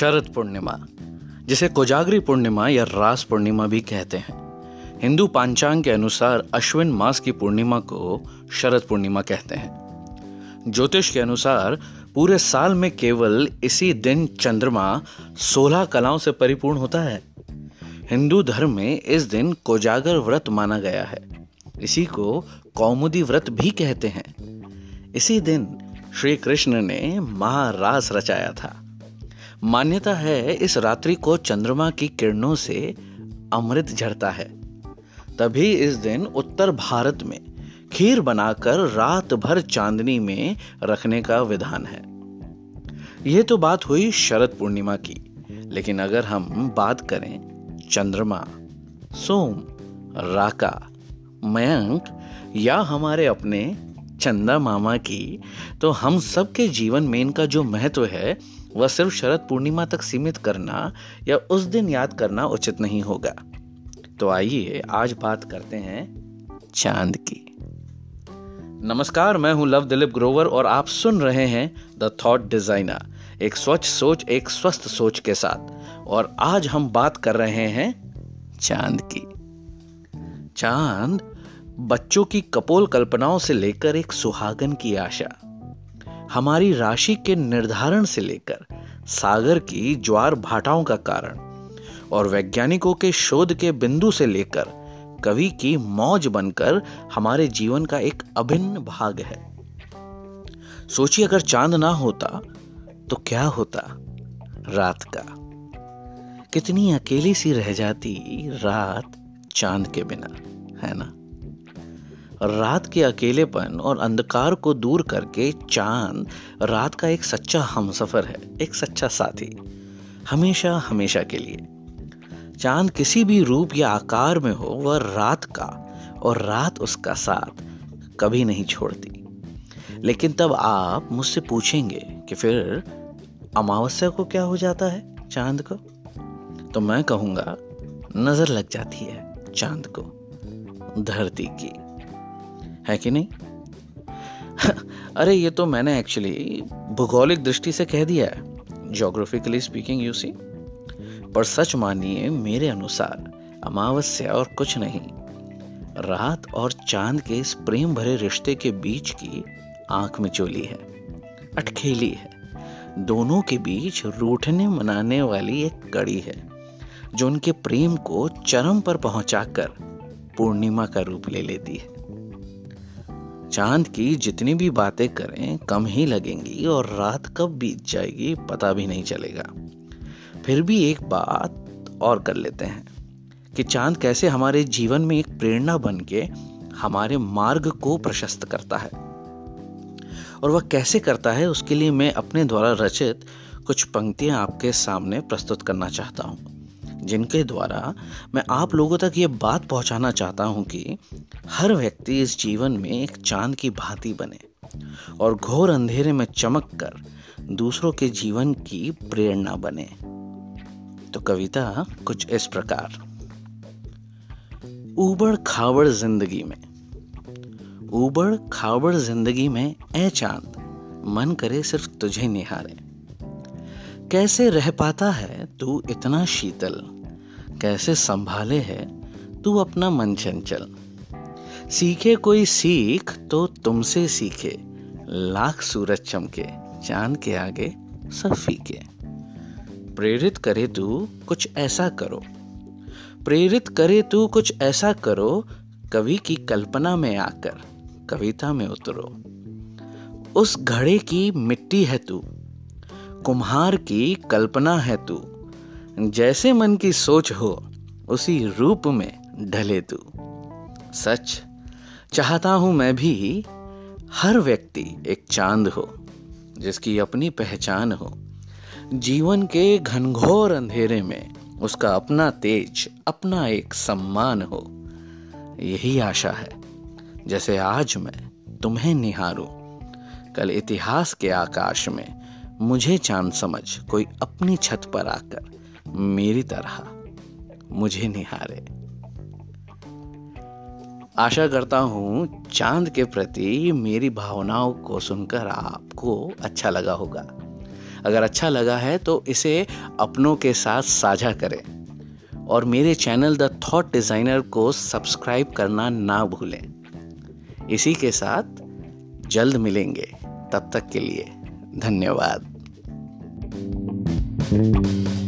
शरद पूर्णिमा, जिसे कोजागरी पूर्णिमा या रास पूर्णिमा भी कहते हैं। हिंदू पांचांग के अनुसार अश्विन मास की पूर्णिमा को शरद पूर्णिमा कहते हैं। ज्योतिष के अनुसार पूरे साल में केवल इसी दिन चंद्रमा सोलह कलाओं से परिपूर्ण होता है। हिंदू धर्म में इस दिन कोजागर व्रत माना गया है। इसी को कौमुदी व्रत भी कहते हैं। इसी दिन श्री कृष्ण ने महारास रचाया था। मान्यता है इस रात्रि को चंद्रमा की किरणों से अमृत झरता है। तभी इस दिन उत्तर भारत में खीर बनाकर रात भर चांदनी में रखने का विधान है। यह तो बात हुई शरद पूर्णिमा की, लेकिन अगर हम बात करें चंद्रमा, सोम, राका, मयंक या हमारे अपने चंदा मामा की तो हम सबके जीवन में इनका जो महत्व है वह सिर्फ़ शरद पूर्णिमा तक सीमित करना या उस दिन याद करना उचित नहीं होगा। तो आइए आज बात करते हैं चाँद की। नमस्कार, मैं हूँ लव दिलीप ग्रोवर और आप सुन रहे हैं द थॉट डिज़ाइनर एक स्वच्छ सोच, एक स्वस्थ सोच के साथ। और आज हम बात कर रहे हैं चाँद की। चाँद बच्चों की कपोल कल्पनाओं से लेकर एक सुहागन की आशा। हमारी राशि के निर्धारण से लेकर सागर की ज्वार भाटाओं का कारण और वैज्ञानिकों के शोध के बिंदु से लेकर कवि की मौज बनकर हमारे जीवन का एक अभिन्न भाग है। सोचिए, अगर चाँद ना होता तो क्या होता रात का? कितनी अकेली सी रह जाती रात चाँद के बिना, है ना? रात के अकेलेपन और अंधकार को दूर करके चाँद रात का एक सच्चा हमसफर है, एक सच्चा साथी, हमेशा हमेशा के लिए। चाँद किसी भी रूप या आकार में हो, वह रात का और रात उसका साथ कभी नहीं छोड़ती। लेकिन तब आप मुझसे पूछेंगे कि फिर अमावस्या को क्या हो जाता है चाँद को? तो मैं कहूँगा, नज़र लग जाती है चाँद को, धरती की। है कि नहीं? अरे, ये तो मैंने एक्चुअली भूगोलिक दृष्टि से कह दिया है जोग्राफिकली स्पीकिंग यू सी पर सच मानिए, मेरे अनुसार अमावस्या और कुछ नहीं, रात और चाँद के इस प्रेम भरे रिश्ते के बीच की आँख में चोली है अटखेली है। दोनों के बीच रूठने मनाने वाली एक कड़ी है, जो उनके प्रेम को चरम पर पहुंचाकर पूर्णिमा का रूप ले लेती है। चाँद की जितनी भी बातें करें, कम ही लगेंगी और रात कब बीत जाएगी, पता भी नहीं चलेगा। फिर भी एक बात और कर लेते हैं कि चाँद कैसे हमारे जीवन में एक प्रेरणा बन के हमारे मार्ग को प्रशस्त करता है। और वह कैसे करता है, उसके लिए मैं अपने द्वारा रचित कुछ पंक्तियाँ आपके सामने प्रस्तुत करना चाहता हूँ। जिनके द्वारा मैं आप लोगों तक ये बात पहुंचाना चाहता हूँ कि हर व्यक्ति इस जीवन में एक चाँद की भांति बने और घोर अंधेरे में चमक कर दूसरों के जीवन की प्रेरणा बने। तो कविता कुछ इस प्रकार। उबड़ खाबड़ ज़िंदगी में। उबड़ खाबड़ ज़िंदगी में ए चाँद, मन करे सिर्फ़ तुझे निहारे। कैसे रह पाता है तू इतना शीतल? कैसे संभाले है तू अपना मन चंचल? सीखे कोई सीख तो तुमसे सीखे। लाख सूरज चमके, चाँद के आगे सब फीके। प्रेरित करे तू कुछ ऐसा करो। प्रेरित करे तू कुछ ऐसा करो, कवि की कल्पना में आकर कविता में उतरो। उस घड़े की मिट्टी है तू। कुम्हार की कल्पना है तू। जैसे मन की सोच हो, उसी रूप में ढले तू। सच, चाहता हूँ मैं भी हर व्यक्ति एक चाँद हो, जिसकी अपनी पहचान हो। जीवन के घनघोर अंधेरे में उसका अपना तेज, अपना एक सम्मान हो। यही आशा है, जैसे आज मैं तुम्हें निहारूं। कल इतिहास के आकाश में मुझे चाँद समझ कोई अपनी छत पर आकर मेरी तरह मुझे निहारे। आशा करता हूँ चाँद के प्रति मेरी भावनाओं को सुनकर आपको अच्छा लगा होगा। अगर अच्छा लगा है तो इसे अपनों के साथ साझा करें और मेरे चैनल द थॉट डिज़ाइनर को सब्सक्राइब करना ना भूलें। इसी के साथ जल्द मिलेंगे। तब तक के लिए धन्यवाद। Música